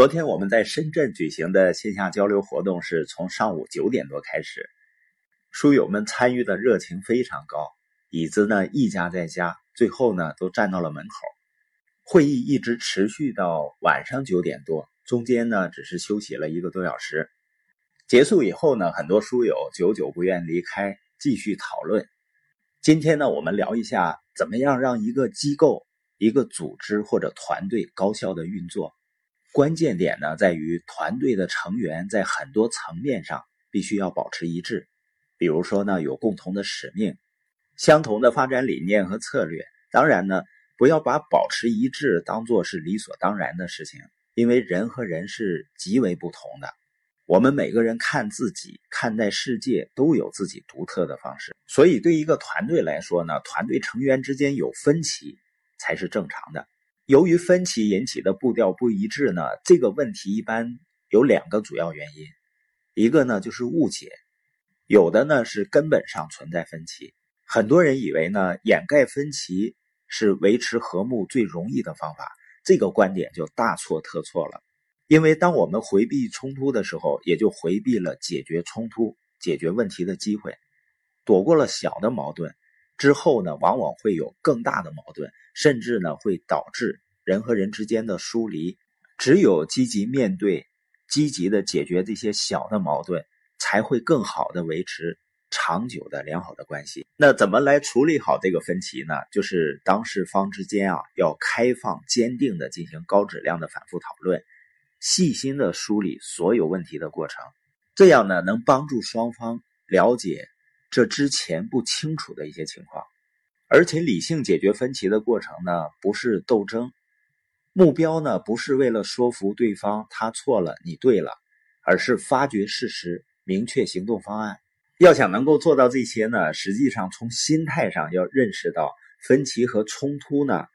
昨天我们在深圳举行的线下交流活动是从上午九点多开始，书友们参与的热情非常高，椅子呢一家再加，最后呢都站到了门口。会议一直持续到晚上九点多，中间呢只是休息了一个多小时。结束以后呢，很多书友久久不愿离开，继续讨论。今天呢，我们聊一下怎么样让一个机构、一个组织或者团队高效的运作。关键点呢，在于团队的成员在很多层面上必须要保持一致。比如说呢，有共同的使命、相同的发展理念和策略。当然呢，不要把保持一致当做是理所当然的事情，因为人和人是极为不同的。我们每个人看自己、看待世界都有自己独特的方式。所以，对一个团队来说呢，团队成员之间有分歧才是正常的。由于分歧引起的步调不一致呢，这个问题一般有两个主要原因，一个呢就是误解，有的呢是根本上存在分歧。很多人以为呢掩盖分歧是维持和睦最容易的方法，这个观点就大错特错了。因为当我们回避冲突的时候，也就回避了解决冲突、解决问题的机会，躲过了小的矛盾。之后呢，往往会有更大的矛盾，甚至呢会导致人和人之间的疏离。只有积极面对、积极的解决这些小的矛盾，才会更好的维持长久的良好的关系。那怎么来处理好这个分歧呢？就是当事方之间啊，要开放、坚定的进行高质量的反复讨论，细心的梳理所有问题的过程，这样呢能帮助双方了解。这之前不清楚的一些情况，而且理性解决分歧的过程呢，不是斗争，目标呢不是为了说服对方他错了你对了，而是发掘事实，明确行动方案。要想能够做到这些呢，实际上从心态上要认识到，分歧和冲突呢，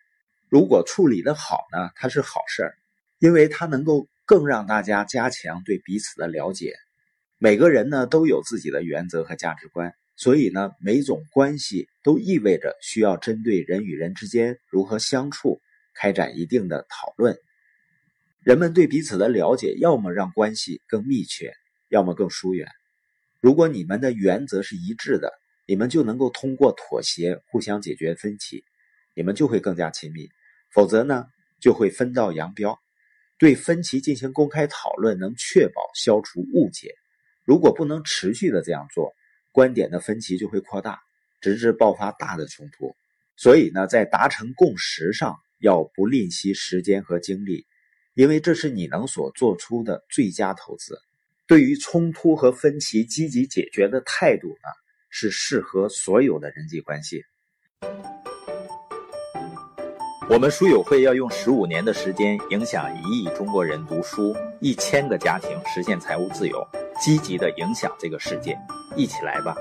如果处理的好呢，它是好事儿，因为它能够更让大家加强对彼此的了解。每个人呢都有自己的原则和价值观。所以呢，每种关系都意味着需要针对人与人之间如何相处开展一定的讨论。人们对彼此的了解，要么让关系更密切，要么更疏远。如果你们的原则是一致的，你们就能够通过妥协互相解决分歧，你们就会更加亲密。否则呢，就会分道扬镳。对分歧进行公开讨论，能确保消除误解。如果不能持续的这样做，观点的分歧就会扩大，直至爆发大的冲突。所以呢，在达成共识上要不吝惜时间和精力，因为这是你能所做出的最佳投资。对于冲突和分歧，积极解决的态度呢，是适合所有的人际关系。我们书友会要用十五年的时间，影响一亿中国人读书，一千个家庭实现财务自由。积极的影响这个世界，一起来吧。